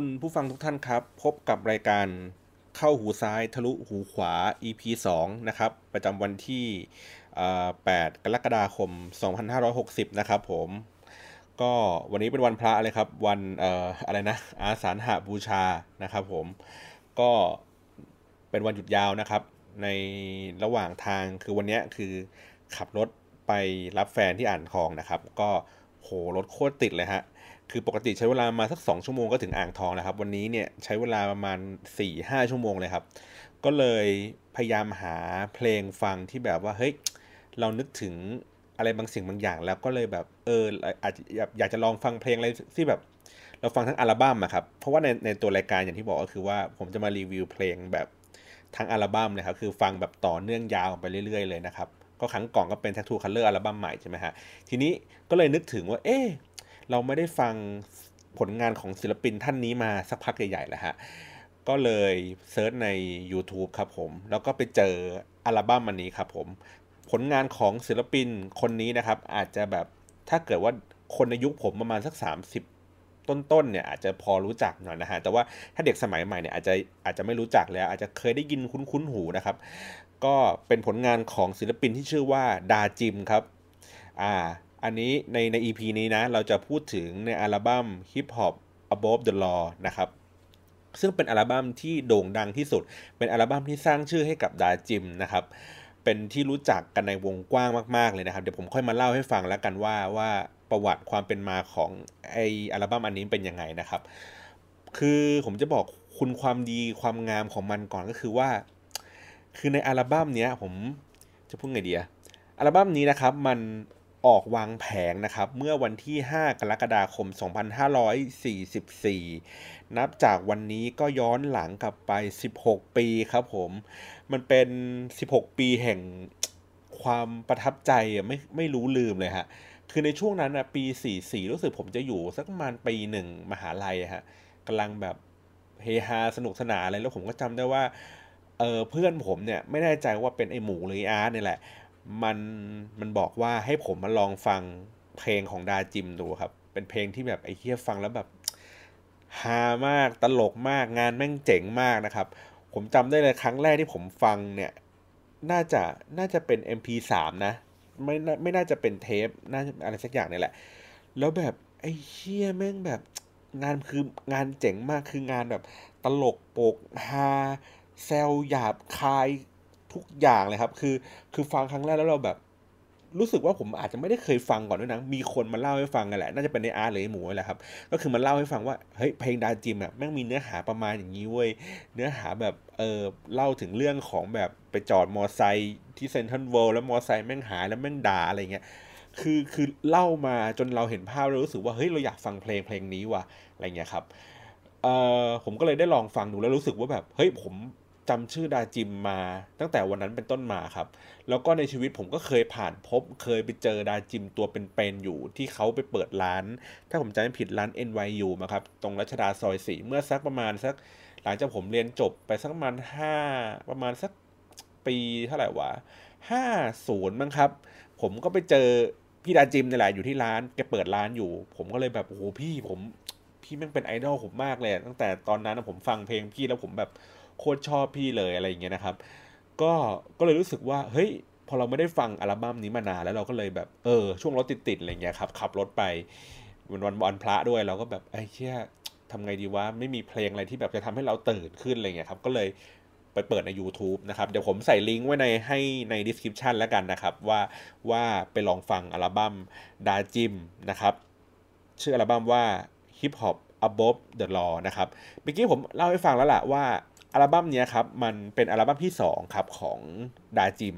คุณผู้ฟังทุกท่านครับ พบกับรายการเข้าหูซ้ายทะลุหูขวา EP 2 นะครับ ประจำวันที่ 8 กรกฎาคม 2560 นะครับผม ก็วันนี้เป็นวันพระเลยครับ วันอออะไรนะ อาสาฬหบูชานะครับผม ก็เป็นวันหยุดยาวนะครับ ในระหว่างทางคือวันนี้คือขับรถไปรับแฟนที่อ่างทองนะครับ ก็โหรถโคตรติดเลยฮะ คือปกติใช้เวลามาสัก 2 ชั่วโมงก็ถึงอ่างทองนะครับ วันนี้เนี่ยใช้เวลาประมาณ 4-5 ชั่วโมงเลยครับ ก็เลยพยายามหาเพลงฟังที่แบบว่าเฮ้ยเรานึกถึงอะไรบางสิ่งบางอย่าง แล้วก็เลยแบบเอออาจจะอยากอยากจะลองฟังเพลงอะไรที่แบบ เราฟังทั้งอัลบั้มอะครับเพราะว่าในในตัวรายการอย่างที่บอกก็คือว่าผมจะมารีวิวเพลงแบบทั้งอัลบั้มเลยครับคือฟังแบบต่อเนื่องยาวไปเรื่อย ๆ เลยนะครับก็ครั้งก่อนก็เป็น Tattoo Color อัลบั้มใหม่ใช่ไหมฮะทีนี้ก็เลยนึกถึงว่าเอ๊ะ เราไม่ได้ฟังผลงานของศิลปินท่านนี้มาสักพักใหญ่ๆแล้วฮะ ก็เลยเซิร์ชใน YouTube ครับผม แล้วก็ไปเจออัลบั้มอันนี้ครับผม ผลงานของศิลปินคนนี้นะครับ อาจจะแบบถ้าเกิดว่าคนในยุคผมประมาณสัก 30ต้นๆเนี่ยอาจจะพอรู้จักหน่อยนะฮะ แต่ว่าถ้าเด็กสมัยใหม่เนี่ยอาจจะอาจจะไม่รู้จักแล้ว อาจจะเคยได้ยินคุ้นๆหูนะครับ ก็เป็นผลงานของศิลปินที่ชื่อว่าดาจิมครับ อ่า อันนี้ในใน EP นี้นะ เราจะพูดถึงในอัลบั้ม Hip Hop Above the Law นะครับ ซึ่งเป็นอัลบั้มที่โด่งดังที่สุด เป็นอัลบั้มที่สร้างชื่อให้กับดาจิมนะครับ เป็นที่รู้จักกันในวงกว้างมากๆเลยนะครับ เดี๋ยวผมค่อยมาเล่าให้ฟังแล้วกันว่าว่าประวัติความเป็นมาของไออัลบั้มอันนี้เป็นยังไงนะครับ คือผมจะบอกคุณความดีความงามของมันก่อนก็คือว่า คือในอัลบั้มเนี้ยผมจะพูดไงดีอะอัลบั้มนี้นะครับมัน ออกวางแผงนะครับเมื่อวันที่ 5 กรกฎาคม 2544 นับจากวันนี้ก็ย้อนหลังกลับไป 16 ปีครับผม มันเป็น 16 ปีแห่งความประทับใจอะไม่ไม่รู้ลืมเลยฮะ คือในช่วงนั้นนะปี 44 รู้สึกผมจะอยู่สักประมาณปีหนึ่งมหาลัยฮะกำลังแบบเฮฮาสนุกสนานอะไรแล้วผมก็จำได้ว่าเออเพื่อนผมเนี่ยไม่แน่ใจว่าเป็นไอหมูหรือไออาร์ตเนี่ยแหละ มันมันบอกว่าให้ผมมาลองฟังเพลงของดาจิมดูครับ เป็นเพลงที่แบบไอ้เฮียฟังแล้วแบบฮามากตลกมากงานแม่งเจ๋งมากนะครับ ผมจำได้เลยครั้งแรกที่ผมฟังเนี่ย น่าจะน่าจะเป็น MP3 นะ ไม่น่าไม่น่าจะเป็นเทปน่าจะอะไรสักอย่างนี่แหละ แล้วแบบไอ้เชี่ยแม่งแบบงานคืองานเจ๋งมากคืองานแบบตลกโปกฮาแซวหยาบคาย ทุกอย่างเลยครับ คือคือฟังครั้งแรกแล้วเราแบบ รู้สึกว่าผมอาจจะไม่ได้เคยฟังก่อนด้วยนะมีคนมาเล่าให้ฟังกันแหละน่าจะเป็นในอาร์ตหรือหมูแหละครับก็คือมันเล่าให้ฟังว่าเฮ้ยเพลงดาจิมอะแม่งมีเนื้อหาประมาณอย่างนี้เว้ยเนื้อหาแบบเออเล่าถึงเรื่องของแบบไปจอดมอไซค์ที่เซนทรัลเวิลด์แล้วมอไซค์แม่งหายแล้วแม่งด่าอะไรเงี้ยคือคือเล่ามาจนเราเห็นภาพแล้วรู้สึกว่าเฮ้ยเราอยากฟังเพลงเพลงนี้ว่ะอะไรเงี้ยครับเอ่อผมก็เลยได้ลองฟังดูแล้วรู้สึกว่าแบบเฮ้ยผม จำชื่อดาจิมมาตั้งแต่วันนั้นเป็นต้นมาครับ แล้วก็ในชีวิตผมก็เคยผ่านพบ เคยไปเจอดาจิมตัวเป็นๆอยู่ที่เขาไปเปิดร้าน ถ้าผมจำไม่ผิดร้าน NYU มาครับ ตรงรัชดาซอยสี่เมื่อสักประมาณสัก หลังจากผมเรียนจบไปสักประมาณห้าประมาณสักปีเท่าไหร่วะห้าศูนย์มั้งครับ ผมก็ไปเจอพี่ดาจิมนี่แหละอยู่ที่ร้านแกเปิดร้านอยู่ ผมก็เลยแบบโอ้โหพี่ผมพี่แม่งเป็นไอดอลผมมากเลยตั้งแต่ตอนนั้นผมฟังเพลงพี่แล้วผมแบบ โคตรชอบพี่เลยอะไรอย่างเงี้ยนะครับ ก็ก็เลยรู้สึกว่าเฮ้ยพอเราไม่ได้ฟังอัลบั้มนี้มานานแล้วเราก็เลยแบบเออช่วงรถติดๆอะไรเงี้ยครับขับรถไปวันวันวันพระด้วยเราก็แบบไอ้เชี่ยทำไงดีวะไม่มีเพลงอะไรที่แบบจะทำให้เราตื่นขึ้นอะไรเงี้ยครับก็เลยไปเปิดใน YouTube นะครับ เดี๋ยวผมใส่ลิงก์ไว้ในให้ใน description แล้วกันนะครับ ว่าว่าไปลองฟังอัลบั้มดาจิมนะครับ ชื่ออัลบั้มว่า Hip Hop Above the Law นะครับ เมื่อกี้ผมเล่าให้ฟังแล้วล่ะว่า อัลบั้มนี้ครับมันเป็นอัลบั้มที่2ครับของดาจิม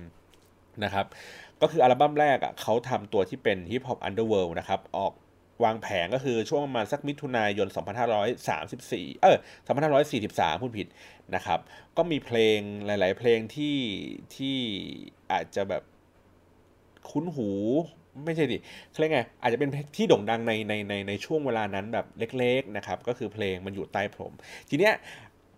นะครับก็คืออัลบั้มแรกอะเขาทำตัวที่เป็น Hip Hop Underworld นะครับออกวางแผงก็คือช่วงประมาณสักมิถุนายน 2534 เออ2543พูดผิดนะครับ ก็มีเพลงหลาย ๆ เพลงที่ที่อาจจะแบบคุ้นหูไม่ใช่ดิเขาเรียกไง อาจจะเป็นที่โด่งดังในในในในช่วงเวลานั้นแบบเล็ก ๆ นะครับ ก็คือเพลงมันอยู่ใต้พรมทีเนี้ย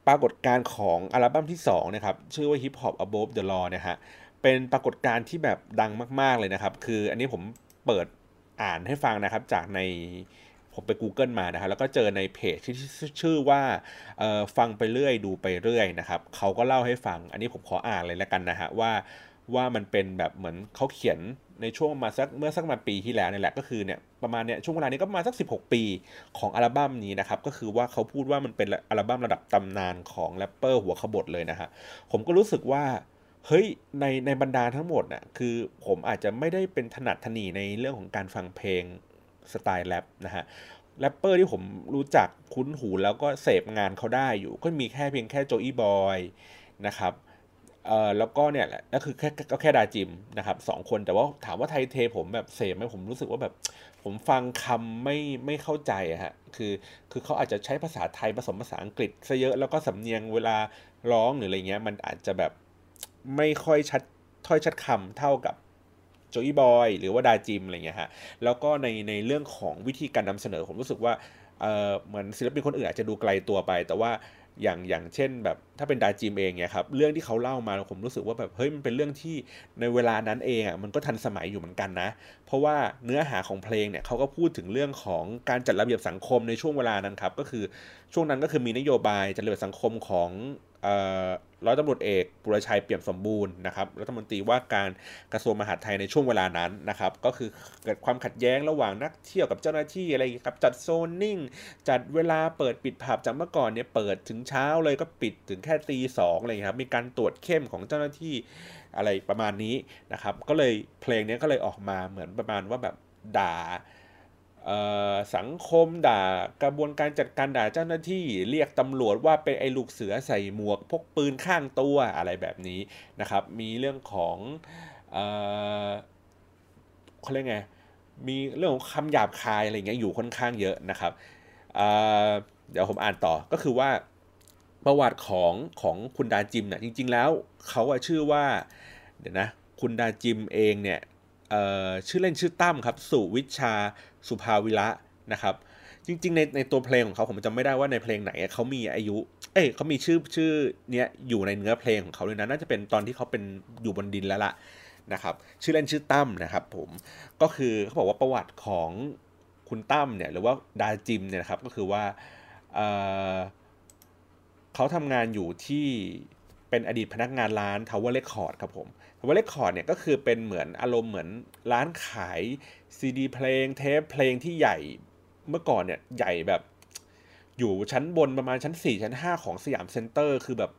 ปรากฏการณ์ของอัลบั้มที่2นะครับชื่อว่า Hip Hop Above the Law นะฮะเป็นปรากฏการณ์ที่แบบดังมาก ๆเลยนะครับ คืออันนี้ผมเปิดอ่านให้ฟังนะครับจากในผมไป Google มานะครับแล้วก็เจอในเพจที่ชื่อว่าฟังไปเรื่อยดูไปเรื่อยนะครับเขาก็เล่าให้ฟัง อันนี้ผมขออ่านเลยแล้วกันนะฮะว่าว่ามันเป็นแบบเหมือนเขาเขียน ในช่วงมาสักเมื่อสักมาปีที่แล้วนี่แหละก็คือเนี่ยประมาณเนี่ยช่วงเวลานี้ก็ประมาณสัก 16 ปีของอัลบั้มนี้นะครับก็คือว่าเขาพูดว่ามันเป็นอัลบั้มระดับตำนานของแรปเปอร์หัวขบถเลยนะฮะผมก็รู้สึกว่าเฮ้ยในในบรรดาทั้งหมดน่ะคือผมอาจจะไม่ได้เป็นถนัดถนีในเรื่องของการฟังเพลงสไตล์แรปนะฮะแรปเปอร์ที่ผมรู้จักคุ้นหูแล้วก็เสพงานเขาได้อยู่ ก็มีแค่เพียงแค่โจอี้บอยนะครับ เอ่อแล้วก็เนี่ยแหละก็คือแค่ก็แค่ดาจิมนะครับสองคนแต่ว่าถามว่าไทยเทผมแบบเสพไหมผมรู้สึกว่าแบบผมฟังคำไม่ไม่เข้าใจอะฮะคือคือเขาอาจจะใช้ภาษาไทยผสมภาษาอังกฤษซะเยอะแล้วก็สำเนียงเวลาร้องหรืออะไรเงี้ยมันอาจจะแบบไม่ค่อยชัดถ้อยชัดคำเท่ากับโจอีบอยหรือว่าดาจิมอะไรเงี้ยฮะแล้วก็ในในเรื่องของวิธีการนำเสนอผมรู้สึกว่าเออเหมือนศิลปินคนอื่นอาจจะดูไกลตัวไป แต่ว่า อย่างอย่างเช่น แบบถ้าเป็นดาจิมเองเนี่ยครับเรื่องที่เขาเล่ามาผมรู้สึกว่าแบบเฮ้ยมันเป็นเรื่องที่ในเวลานั้นเองอะมันก็ทันสมัยอยู่เหมือนกันนะ เพราะว่าเนื้อหาของเพลงเนี่ยเขาก็พูดถึงเรื่องของการจัดระเบียบสังคมในช่วงเวลานั้นครับก็คือช่วงนั้นก็คือมีนโยบายจัดระเบียบสังคมของ ร้อยตำรวจเอกปุรชัยเปี่ยมสมบูรณ์นะครับรัฐมนตรีว่าการกระทรวงมหาดไทยในช่วงเวลานั้นนะครับ ก็คือเกิดความขัดแย้งระหว่างนักเที่ยวกับเจ้าหน้าที่อะไรครับจัดโซนนิ่ง จัดเวลาเปิดปิดผับจากเมื่อก่อนเนี่ยเปิดถึงเช้าเลยก็ปิดถึงแค่ตีสองอะไรครับมีการตรวจเข้มของเจ้าหน้าที่อะไรประมาณนี้นะครับ ก็เลยเพลงนี้ก็เลยออกมาเหมือนประมาณว่าแบบด่า สังคมด่ากระบวนการจัดการด่าเจ้าหน้าที่เรียกตำรวจว่าเป็นไอ้ลูกเสือใส่หมวกพกปืนข้างตัวอะไรแบบนี้นะครับ มีเรื่องของเขาเรียกไงมีเรื่องของคำหยาบคายอะไรเงี้ยอยู่ค่อนข้างเยอะนะครับเดี๋ยวผมอ่านต่อก็คือว่าประวัติของของคุณดาจิมเนี่ยจริง ๆ แล้วเขาชื่อว่าเดี๋ยวนะคุณดาจิมเองเนี่ยชื่อเล่นชื่อตั้มครับ สุวิชา สุภาวิระนะครับจริงๆในในตัวเพลงของเขาผมจำไม่ได้ว่าในเพลงไหนเขามีอายุ เอ้ยเขามีชื่อชื่อเนี้ยอยู่ในเนื้อเพลงของเขาเลยนะน่าจะเป็นตอนที่เขาเป็นอยู่บนดินแล้วล่ะนะครับชื่อเล่นชื่อตั้มนะครับผมก็คือเขาบอกว่าประวัติของคุณตั้มเนี่ยหรือว่าดาจิมเนี่ยนะครับก็คือว่าเขาทำงานอยู่ที่เป็นอดีตพนักงานร้าน Tower Record ครับผม Tower Record เนี่ยก็คือเป็นเหมือนอารมณ์เหมือนร้านขายซีดีเพลงเทปเพลงที่ใหญ่เมื่อก่อนเนี่ยใหญ่แบบอยู่ชั้นบนประมาณชั้น 4 ชั้น 5 ของสยามเซ็นเตอร์คือแบบ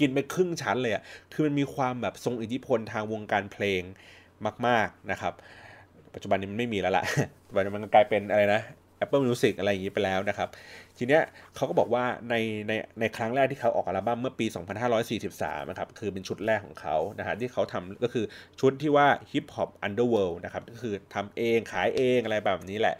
กินไปครึ่งชั้นเลยอะคือมันมีความแบบทรงอิทธิพลทางวงการเพลงมาก ๆนะครับ ปัจจุบันนี้มันไม่มีแล้วล่ะปัจจุบันมันกลายเป็นอะไรนะ Apple Music อะไรอย่างนี้ไปแล้วนะครับ ทีเนี้ยเขาก็บอกว่าในในในครั้งแรกที่เขาออกอัลบั้มเมื่อปี 2543 นะครับ คือเป็นชุดแรกของเขานะฮะที่เขาทำก็คือชุดที่ว่า Hip Hop Underworld นะครับก็คือทำเองขายเองอะไรแบบนี้แหละ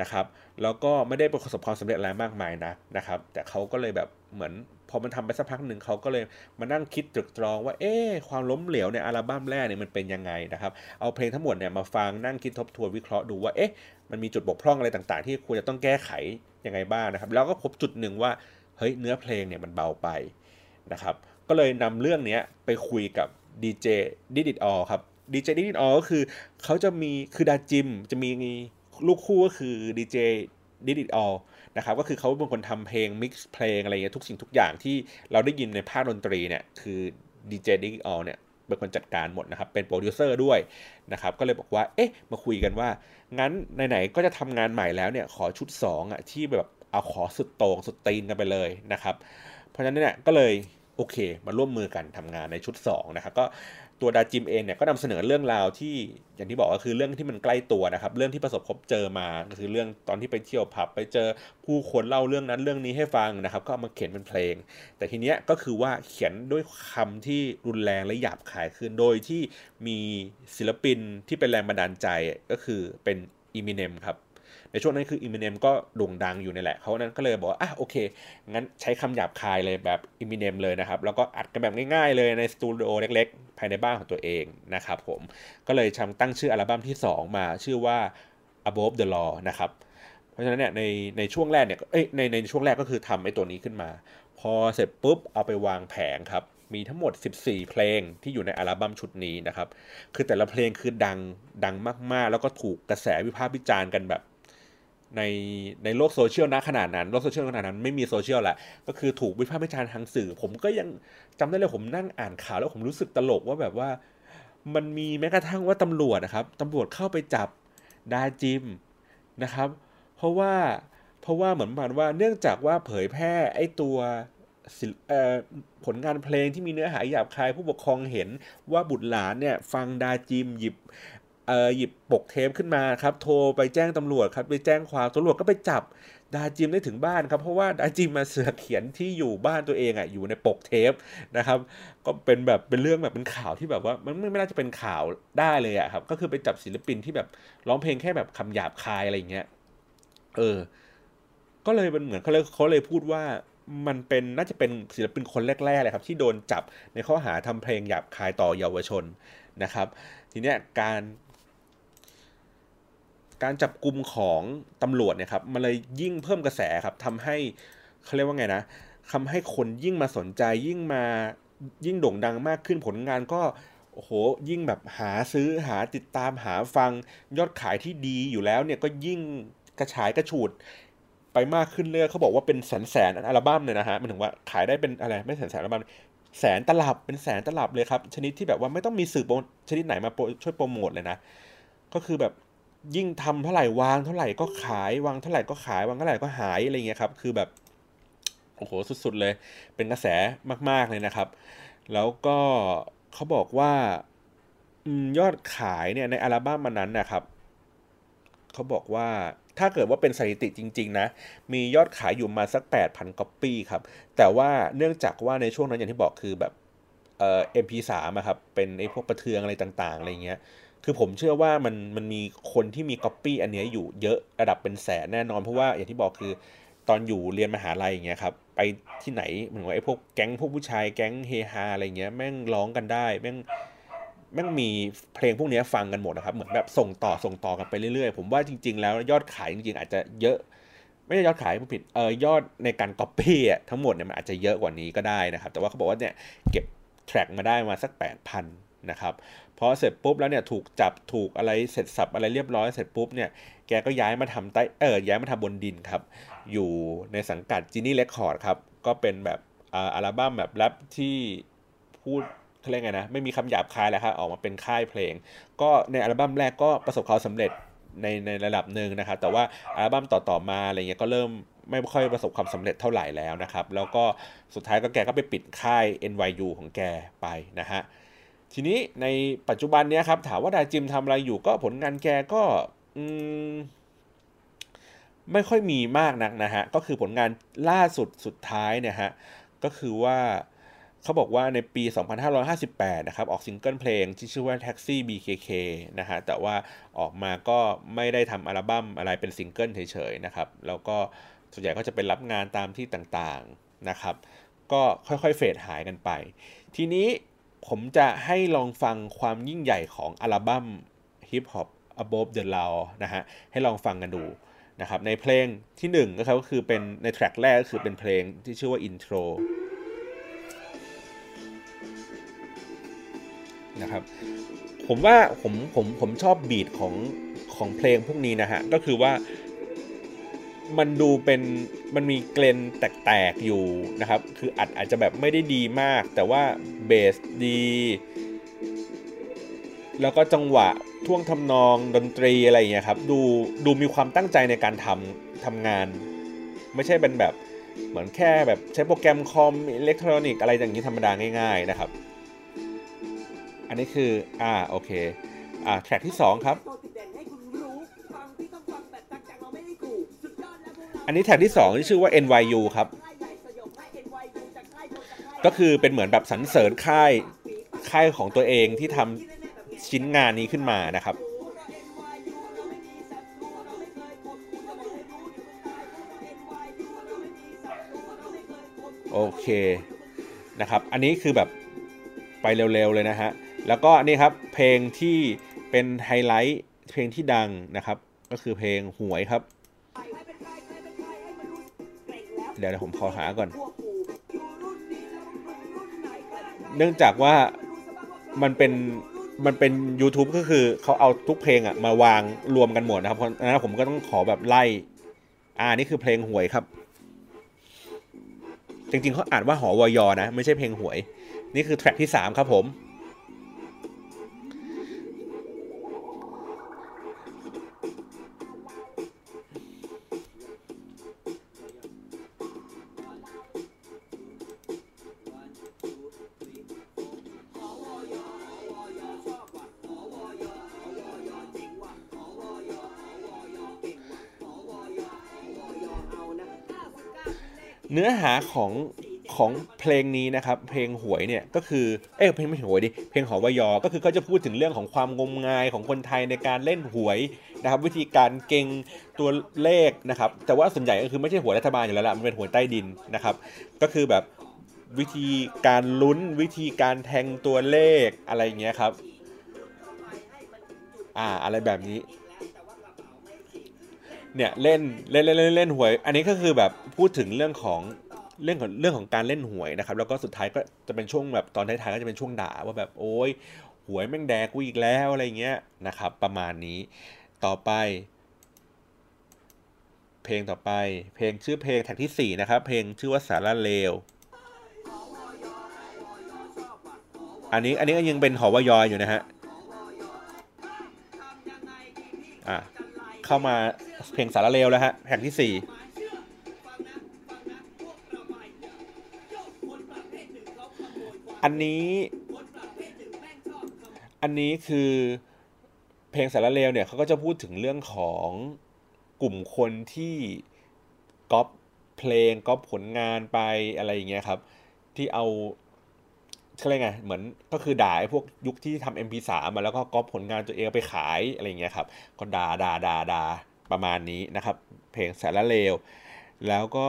นะครับ แล้วก็ไม่ได้ประสบความสำเร็จอะไรมากมายนะนะครับ แต่เขาก็เลยแบบเหมือน พอมันทำไปสักพักหนึ่งเขาก็เลยมานั่งคิดตรึกตรองว่าเอ๊ความล้มเหลวในอัลบั้มแรกเนี่ยมันเป็นยังไงนะครับเอาเพลงทั้งหมดเนี่ยมาฟังนั่งคิดทบทวนวิเคราะห์ดูว่าเอ๊ะมันมีจุดบกพร่องอะไรต่าง ๆ ที่ควรจะต้องแก้ไขยังไงบ้างนะครับ แล้วก็พบจุดหนึ่งว่าเฮ้ยเนื้อเพลงเนี่ยมันเบาไปนะครับก็เลยนำเรื่องนี้ไปคุยกับดีเจดิดิตออครับดีเจดิดิตออก็คือเขาจะมีคือดาจิมจะมีลูกคู่ก็คือดีเจดิดิตออ นะครับก็คือเขาเป็นคนทำเพลงมิกซ์เพลงอะไรเงี้ยทุกสิ่งทุกอย่างที่เราได้ยินในภาคดนตรีเนี่ยคือดีเจดิออเนี่ยเป็นคนจัดการหมดนะครับ เป็นโปรดิวเซอร์ด้วยนะครับก็เลยบอกว่าเอ๊ะมาคุยกันว่า งั้นไหนๆก็จะทำงานใหม่แล้วเนี่ยขอชุด2อะที่แบบเอาขอสุดโต่งสุดตีนกันไปเลยนะครับ เพราะฉะนั้นเนี่ยก็เลยโอเค มาร่วมมือกันทำงานในชุด2นะครับก็ ตัวดาจิมเองเนี่ยก็นำเสนอเรื่องราวที่อย่างที่บอกก็คือเรื่องที่มันใกล้ตัวนะครับ เรื่องที่ประสบพบเจอมาก็คือเรื่องตอนที่ไปเที่ยวผับไปเจอผู้คนเล่าเรื่องนั้นเรื่องนี้ให้ฟังนะครับ ก็มาเขียนเป็นเพลง แต่ทีเนี้ยก็คือว่าเขียนด้วยคำที่รุนแรงและหยาบคายขึ้นโดยที่มีศิลปินที่เป็นแรงบันดาลใจก็คือเป็น Eminem ครับ ในช่วงนั้นคือ Eminem ก็โด่งดังอยู่นี่แหละเขานั้นก็เลยบอกว่าอะโอเค งั้นใช้คำหยาบคายเลยแบบ Eminem เลยนะครับ แล้วก็อัดกันแบบง่ายๆเลยในสตูดิโอเล็กๆ ภายในบ้านของตัวเองนะครับผมก็เลยชำตั้งชื่ออัลบั้มที่ 2 มาชื่อว่า above the law นะครับเพราะฉะนั้นเนี่ยในในช่วงแรกเนี่ยเอ้ยในในช่วงแรกก็คือทำไอ้ตัวนี้ขึ้นมา พอเสร็จปุ๊บเอาไปวางแผงครับ มีทั้งหมด 14 เพลงที่อยู่ในอัลบั้มชุดนี้นะครับ คือแต่ละเพลงคือดังดังมากๆ แล้วก็ถูกกระแสวิพากษ์วิจารณ์กันแบบ ในในโลกโซเชียลนะขนาดนั้นโลกโซเชียลขนาดนั้นไม่มีโซเชียลแหละก็คือถูกวิพากษ์วิจารณ์ทางสื่อ ผมก็ยังจำได้เลยผมนั่งอ่านข่าวแล้วผมรู้สึกตลกว่าแบบว่า มันมีแม้กระทั่งว่าตำรวจนะครับตำรวจเข้าไปจับดาจิมนะครับ เพราะว่าเพราะว่าเหมือนประมาณว่าเนื่องจากว่าเผยแพร่ไอ้ตัวผลงานเพลงที่มีเนื้อหาหยาบคายผู้ปกครองเห็นว่าบุตรหลานเนี่ยฟังดาจิมหยิบ หยิบปกเทปขึ้นมาครับ โทรไปแจ้งตำรวจครับ ไปแจ้งความตำรวจก็ไปจับดาจิมได้ถึงบ้านครับ เพราะว่าดาจิมมาเสือเขียนที่อยู่บ้านตัวเองอะอยู่ในปกเทปนะครับ ก็เป็นแบบเป็นเรื่องแบบเป็นข่าวที่แบบว่ามันไม่น่าจะเป็นข่าวได้เลยอะครับ ก็คือไปจับศิลปินที่แบบร้องเพลงแค่แบบคำหยาบคายอะไรอย่างเงี้ย เออ ก็เลยเป็นเหมือนเขาเลยเขาเลยพูดว่ามันเป็นน่าจะเป็นศิลปินคนแรกๆเลยครับ ที่โดนจับในข้อหาทำเพลงหยาบคายต่อเยาวชนนะครับ ทีเนี้ยการ การจับกลุ่มของตำรวจเนี่ยครับมันเลยยิ่งเพิ่มกระแสครับทำให้เขาเรียกว่าไงนะทำให้คนยิ่งมาสนใจยิ่งมายิ่งโด่งดังมากขึ้นผลงานก็โอ้โหยิ่งแบบหาซื้อหาติดตามหาฟังยอดขายที่ดีอยู่แล้วเนี่ยก็ยิ่งกระฉายกระฉูดไปมากขึ้นเรื่อยเขาบอกว่าเป็นแสนแสนอัลบั้มเลยนะฮะมันถึงว่าขายได้เป็นอะไรไม่แสนแสนอัลบั้มแสนตลับเป็นแสนตลับเลยครับ ชนิดที่แบบว่าไม่ต้องมีสื่อชนิดไหนมาช่วยโปรโมทเลยนะ ก็คือแบบ ยิ่งทำเท่าไหร่วางเท่าไหร่ก็ขายวางเท่าไหร่ก็ขายวางเท่าไหร่ก็หายอะไรเงี้ยครับคือแบบโอ้โหสุดๆเลย เป็นกระแสมากๆเลยนะครับ แล้วก็เขาบอกว่ายอดขายเนี่ยในอัลบั้มมันนั้นนะครับเขาบอกว่าถ้าเกิดว่าเป็นสถิติจริง ๆ นะ มียอดขายอยู่มาสัก 8,000ก๊อปปี้ครับ แต่ว่าเนื่องจากว่าในช่วงนั้นอย่างที่บอกคือแบบเอ่อ MP3 อะครับ เป็นไอ้พวกประเทืองอะไรต่าง ๆ อะไรเงี้ย คือผมเชื่อว่ามันมันมีคนที่มีก๊อปปี้อันนี้อยู่เยอะระดับเป็นแสนแน่นอนเพราะว่าอย่างที่บอกคือตอนอยู่เรียนมหาลัยอย่างเงี้ยครับไปที่ไหนเหมือนว่าไอ้พวกแก๊งพวกผู้ชายแก๊งเฮฮาอะไรเงี้ยแม่งร้องกันได้แม่งแม่งมีเพลงพวกนี้ฟังกันหมดนะครับเหมือนแบบส่งต่อส่งต่อกันไปเรื่อยๆ ผมว่าจริง ๆ แล้วยอดขายจริงๆอาจจะเยอะ ไม่ใช่ยอดขายผู้ผิดเออยอดในการก๊อปปี้ทั้งหมดเนี่ยมันอาจจะเยอะกว่านี้ก็ได้นะครับ แต่ว่าเขาบอกว่าเนี่ยเก็บแทร็กมาได้มาสัก 8,000 นะครับพอเสร็จปุ๊บแล้วเนี่ยถูกจับถูกอะไรเสร็จสับอะไรเรียบร้อยเสร็จปุ๊บเนี่ยแกก็ย้ายมาทำใต้เออย้ายมาทำบนดินครับ อยู่ในสังกัดจีนี่เรคคอร์ดครับ ก็เป็นแบบอัลบั้มแบบแรปที่พูดเขาเรียกไงนะไม่มีคำหยาบคายแล้วครับออกมาเป็นค่ายเพลง ก็ในอัลบั้มแรกก็ประสบความสำเร็จในในระดับหนึ่งนะครับแต่ว่าอัลบั้มต่อๆมาอะไรเงี้ยก็เริ่มไม่ค่อยประสบความสำเร็จเท่าไหร่แล้วนะครับ แล้วก็สุดท้ายก็แกก็ไปปิดค่าย NYU ของแกไปนะฮะ ทีนี้ในปัจจุบันเนี้ยครับถามว่าดาจิมทำอะไรอยู่ก็ผลงานแกก็ไม่ค่อยมีมากนักนะฮะ ก็คือผลงานล่าสุดสุดท้ายเนี่ยฮะ ก็คือว่าเขาบอกว่าในปี 2558 นะครับ ออกซิงเกิลเพลงที่ชื่อว่า Taxi BKK นะฮะ แต่ว่าออกมาก็ไม่ได้ทำอัลบั้มอะไรเป็นซิงเกิลเฉยๆนะครับ แล้วก็ส่วนใหญ่ก็จะเป็นรับงานตามที่ต่างๆนะครับ ก็ค่อยๆเฟดหายกันไป ทีนี้ ผมจะให้ลองฟังความยิ่งใหญ่ของอัลบั้ม Hip Hop Above the Law นะฮะ ให้ลองฟังกันดูนะครับ ในเพลงที่1ก็คือเป็นในแทร็กแรกก็คือเป็นเพลงที่ชื่อว่า Intro นะครับผมว่าผมผมผมชอบบีทของของเพลงพวกนี้นะฮะ ก็คือว่า มันดูเป็นมันมี grain แตกๆอยู่นะครับ คืออัดอาจจะแบบไม่ได้ดีมาก แต่ว่าเบสดี แล้วก็จังหวะท่วงทำนองดนตรีอะไรอย่างเงี้ยครับ ดูดูมีความตั้งใจในการทำทำงาน ไม่ใช่เป็นแบบเหมือนแค่แบบใช้โปรแกรมคอมอิเล็กทรอนิกส์อะไรอย่างนี้ธรรมดาง่าย ๆนะครับ อันนี้คือ อ่า โอเค อ่า track ที่ 2 ครับ อันนี้แท็กที่2ที่ชื่อว่า NYU ครับ ก็คือเป็นเหมือนแบบสรรเสริญค่ายค่ายของตัวเองที่ทำชิ้นงานนี้ขึ้นมานะครับ โอเคนะครับ อันนี้คือแบบไปเร็ว ๆ เลยนะฮะ แล้วก็นี่ครับเพลงที่เป็นไฮไลท์เพลงที่ดังนะครับ ก็คือเพลงหวยครับ เดี๋ยวผมขอหาก่อน เนื่องจากว่ามันเป็นมันเป็น YouTube ก็คือเขาเอาทุกเพลงอะมาวางรวมกันหมดนะครับ เพราะนั้นผมก็ต้องขอแบบไล่ อ่านี่คือเพลงหวยครับ จริงๆเขาอ่านว่าหอวยอนะ ไม่ใช่เพลงหวย นี่คือแทร็กที่สามครับผม เนื้อหาของของเพลงนี้นะครับ เพลงหวยเนี่ยก็คือเอ้ยเพลงไม่หวยดิเพลงหอวยอ ก็คือเขาจะพูดถึงเรื่องของความงมงายของคนไทยในการเล่นหวยนะครับ วิธีการเก่งตัวเลขนะครับ แต่ว่าส่วนใหญ่ก็คือไม่ใช่หวยรัฐบาลอยู่แล้วละมันเป็นหวยใต้ดินนะครับ ก็คือแบบวิธีการลุ้นวิธีการแทงตัวเลขอะไรอย่างเงี้ยครับ อ่าอะไรแบบนี้ เนี่ยเล่นเล่นเล่นเล่นเล่นหวย อันนี้ก็คือแบบพูดถึงเรื่องของเรื่องของเรื่องของการเล่นหวยนะครับ แล้วก็สุดท้ายก็จะเป็นช่วงแบบตอนท้ายๆก็จะเป็นช่วงด่าว่าแบบโอ้ยหวยแม่งแดกกูอีกแล้วอะไรเงี้ยนะครับ ประมาณนี้ต่อไป เพลงต่อไป เพลงชื่อเพลงแท็กที่ 4 นะครับ เพลงชื่อว่าสาระเลวอันนี้อันนี้ก็ยังเป็นหอวยอยอยู่นะฮะอะเข้ามา เพลงสารเลวแล้วฮะแผ่นที่สี่อันนี้ อันนี้คือเพลงสารเลวเนี่ยเขาก็จะพูดถึงเรื่องของกลุ่มคนที่ก๊อปเพลงก๊อปผลงานไปอะไรอย่างเงี้ยครับ ที่เอาเขาเรียกไงเหมือนก็คือด่าไอ้พวกยุคที่ทำ MP3 มาแล้วก็ก๊อปผลงานตัวเองไปขายอะไรอย่างเงี้ยครับ ก็ด่าด่าด่าด่า ประมาณนี้นะครับ เพลงสารเลว แล้วก็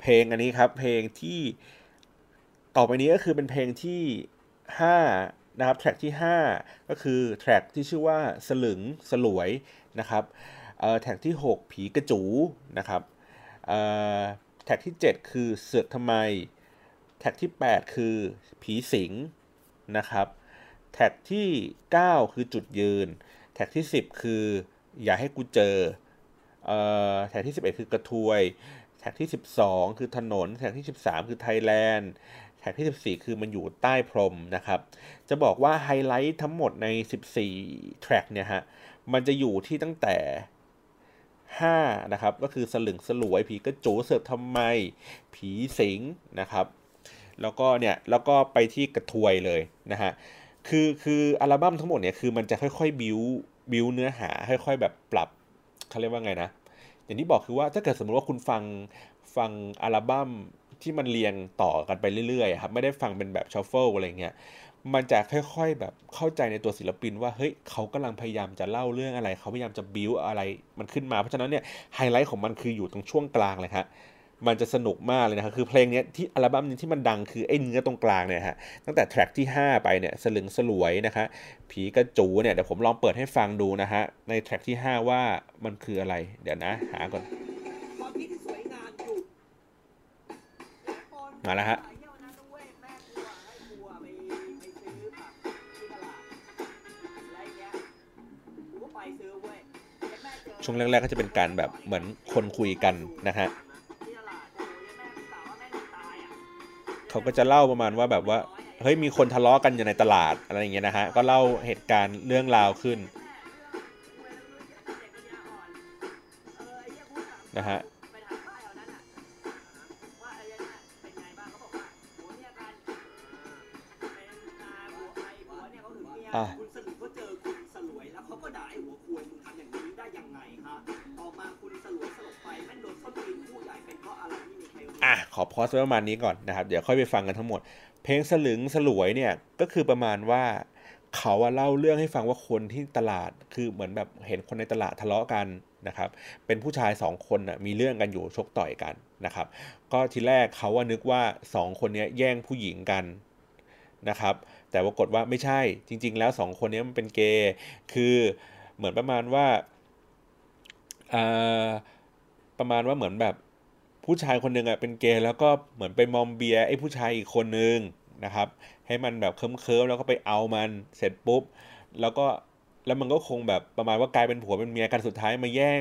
เพลงอันนี้ครับ เพลงที่ต่อไปนี้ก็คือเป็นเพลงที่5นะครับแทร็กที่ 5 ก็คือแทร็กที่ชื่อว่าสลึงสลวยนะครับแทร็กที่ 6 ผีกระจูนะครับtrack ที่ 7 คือเสือกทำไม track ที่ 8 คือผีสิงนะครับ track ที่ 9 คือจุดยืน track ที่ 10 คือ อย่าให้กูเจอเอ track ที่ 11 คือกระทวย track ที่ 12 คือถนน track ที่ 13 คือไทยแลนด์ track ที่ 14 คือมันอยู่ใต้พรมนะครับ จะบอกว่าไฮไลท์ทั้งหมดใน 14 track เนี่ยฮะ มันจะอยู่ที่ตั้งแต่ 5 นะครับ ก็คือสลึงสลวย ผีกระจูเสือกทำไม ผีสิงนะครับ แล้วก็เนี่ย แล้วก็ไปที่กระทวยเลยนะฮะ คือ คืออัลบั้มทั้งหมดเนี่ย คือมันจะค่อยๆ บิว บิวเนื้อหาค่อยๆแบบปรับเขาเรียกว่าไงนะ อย่างที่บอกคือว่าถ้าเกิดสมมติว่าคุณฟังฟังอัลบั้มที่มันเรียงต่อกันไปเรื่อยๆครับไม่ได้ฟังเป็นแบบ shuffle อะไรเงี้ยมันจะค่อยๆแบบเข้าใจในตัวศิลปินว่าเฮ้ยเขากำลังพยายามจะเล่าเรื่องอะไร เขาพยายามจะบิวอะไรมันขึ้นมา เพราะฉะนั้นเนี่ยไฮไลท์ของมันคืออยู่ตรงช่วงกลางเลยครับ มันจะสนุกมากเลยนะครับคือเพลงนี้ที่อัลบั้มนี้ที่มันดังคือไอ้เนื้อตรงกลางเนี่ยฮะตั้งแต่แทร็กที่ 5 ไปเนี่ยสลึงสลวยนะคะผีกระจูเนี่ยเดี๋ยวผมลองเปิดให้ฟังดูนะฮะในแทร็กที่ 5 ว่ามันคืออะไร เดี๋ยวนะหาก่อนมาแล้วฮะช่วงแรกๆก็จะเป็นการแบบเหมือนคนคุยกันนะฮะ เขาก็จะเล่าประมาณว่าแบบว่าเฮ้ยมีคนทะเลาะกันอยู่ในตลาดอะไรอย่างเงี้ยนะฮะก็เล่าเหตุการณ์เรื่องราวขึ้นนะฮะอะ พอสประมาณนี้ก่อนนะครับ เดี๋ยวค่อยไปฟังกันทั้งหมด เพลงสลึงสลวยเนี่ยก็คือประมาณว่าเขาเล่าเรื่องให้ฟังว่าคนที่ตลาดคือเหมือนแบบเห็นคนในตลาดทะเลาะกันนะครับ เป็นผู้ชายสองคนนะมีเรื่องกันอยู่ชกต่อยกันนะครับ ก็ทีแรกเขาว่านึกว่าสองคนนี้แย่งผู้หญิงกันนะครับ แต่ปรากฏว่าไม่ใช่จริง ๆ แล้วสองคนนี้มันเป็นเกย์คือเหมือนประมาณว่าประมาณว่าเหมือนแบบ ผู้ชายคนหนึ่งอะเป็นเกย์แล้วก็เหมือนไปมอมเบียไอ้ผู้ชายอีกคนนึงนะครับ ให้มันแบบเคิมเคิมแล้วก็ไปเอามันเสร็จปุ๊บ แล้วก็แล้วมันก็คงแบบประมาณว่ากลายเป็นผัวเป็นเมียกันสุดท้ายมาแย่ง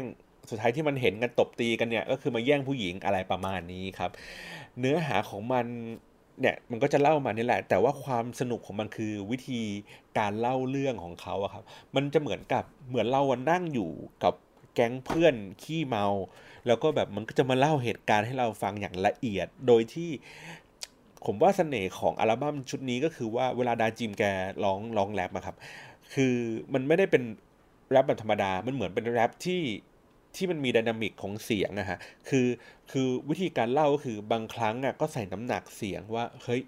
สุดท้ายที่มันเห็นกันตบตีกันเนี่ยก็คือมาแย่งผู้หญิงอะไรประมาณนี้ครับ เนื้อหาของมันเนี่ยมันก็จะเล่ามานี่แหละ แต่ว่าความสนุกของมันคือวิธีการเล่าเรื่องของเขาอะครับ มันจะเหมือนกับเหมือนเรานั่งอยู่กับแก๊งเพื่อนขี้เมา แล้วก็แบบมันก็จะมาเล่าเหตุการณ์ให้เราฟังอย่างละเอียด โดยที่ผมว่าเสน่ห์ของอัลบั้มชุดนี้ก็คือว่าเวลาดาจิมแกร้องร้องแรปอะครับ คือมันไม่ได้เป็นแรปแบบธรรมดา มันเหมือนเป็นแรปที่ที่มันมีไดนามิกของเสียงนะฮะ คือคือวิธีการเล่าก็คือบางครั้งอะก็ใส่น้ำหนักเสียงว่าเฮ้ย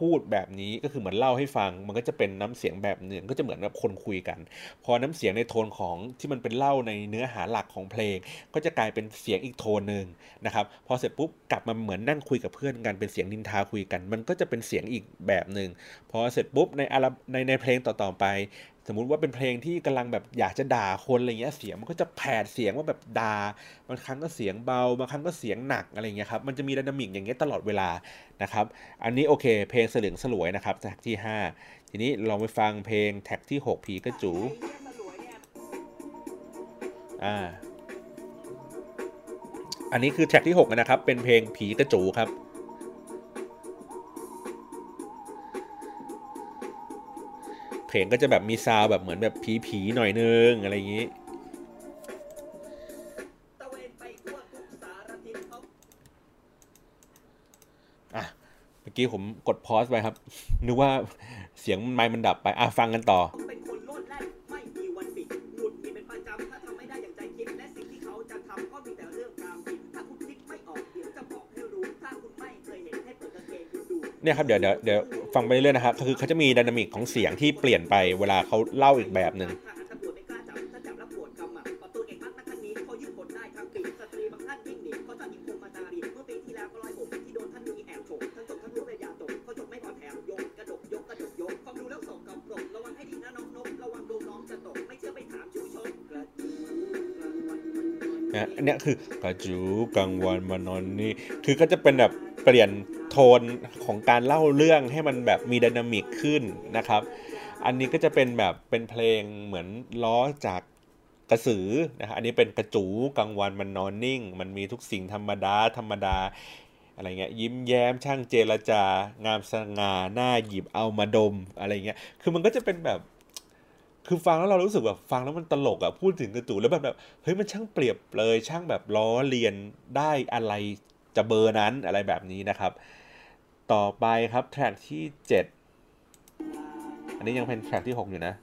พูดแบบนี้ก็คือเหมือนเล่าให้ฟัง มันก็จะเป็นน้ำเสียงแบบหนึ่งก็จะเหมือนแบบคนคุยกัน พอน้ำเสียงในโทนของที่มันเป็นเล่าในเนื้อหาหลักของเพลง ก็จะกลายเป็นเสียงอีกโทนหนึ่งนะครับพอเสร็จปุ๊บกลับมาเหมือนนั่งคุยกับเพื่อนกันเป็นเสียงนินทาคุยกัน มันก็จะเป็นเสียงอีกแบบหนึ่งพอเสร็จปุ๊บในอาในในเพลงต่อๆไป สมมุติว่าเป็นเพลงที่กำลังแบบอยากจะด่าคนอะไรเงี้ยเสียงมันก็จะแผดเสียงว่าแบบด่าบางครั้งก็เสียงเบาบางครั้งก็เสียงหนักอะไรเงี้ยครับมันจะมีดินามิกอย่างเงี้ยตลอดเวลานะครับ อันนี้โอเค เพลงสลึงสลวยนะครับ track ที่ 5 ทีนี้ลองไปฟังเพลง track ที่ 6 ผีกระจูอ่าอันนี้คือ track ที่ 6 นะครับ เป็นเพลงผีกระจูครับ ลงก็จะแบบมีซาวแบบเหมือนแบบผีๆหน่อยนึงอะไรอย่างนี้ อะ เมื่อกี้ผมกดพอสไปครับ นึกว่าเสียงไมค์มันดับไป อะฟังกันต่อเนี่ยครับเดี๋ยวเดี๋ยวเดี๋ยวฟังไปเรื่อยนะครับคือเขาจะมีดินามิกของเสียงที่เปลี่ยนไปเวลาเขาเล่าอีกแบบหนึ่ง นะอันนี้คือกระจูกังวันมานอนนี่คือก็จะเป็นแบบเปลี่ยนโทนของการเล่าเรื่องให้มันแบบมีดินามิกขึ้นนะครับ อันนี้ก็จะเป็นแบบเป็นเพลงเหมือนล้อจากกระสือนะฮะอันนี้เป็นกระจูกลางวันมันนอนนิ่ง มันมีทุกสิ่งธรรมดาธรรมดาอะไรเงี้ยยิ้มแย้มช่างเจรจา งามสง่าหน้าหยิบเอามาดมอะไรเงี้ยคือมันก็จะเป็นแบบ คือฟังแล้วเรารู้สึกแบบฟังแล้วมันตลกอะพูดถึงกระจูแล้วแบบแบบเฮ้ยมันช่างเปรียบเลยช่างแบบล้อเลียนได้อะไรจะเบอร์นั้นอะไรแบบนี้นะครับ ต่อไปครับแทร็กที่ 7 อันนี้ยังเป็นแทร็กที่ 6 อยู่นะ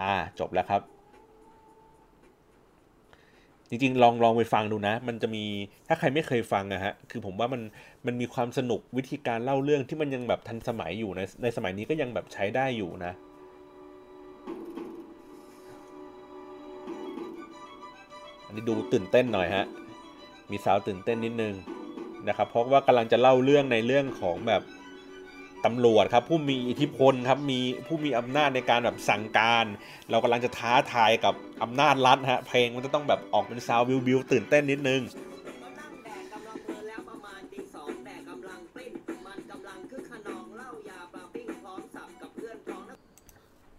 อ่าจบแล้วครับ จริงๆ ลองลองไปฟังดูนะ มันจะมีถ้าใครไม่เคยฟังอะฮะคือผมว่ามันมันมีความสนุกวิธีการเล่าเรื่องที่มันยังแบบทันสมัยอยู่ในในสมัยนี้ก็ยังแบบใช้ได้อยู่นะ นี้ดูตื่นเต้นหน่อยฮะ มีสาวตื่นเต้นนิดนึงนะครับ เพราะว่ากำลังจะเล่าเรื่องในเรื่องของแบบตำรวจครับผู้มีอิทธิพลครับมีผู้มีอำนาจในการแบบสั่งการ เรากำลังจะท้าทายกับอำนาจรัฐฮะเพลงมันจะต้องแบบออกเป็นซาววิววิวตื่นเต้นนิดนึง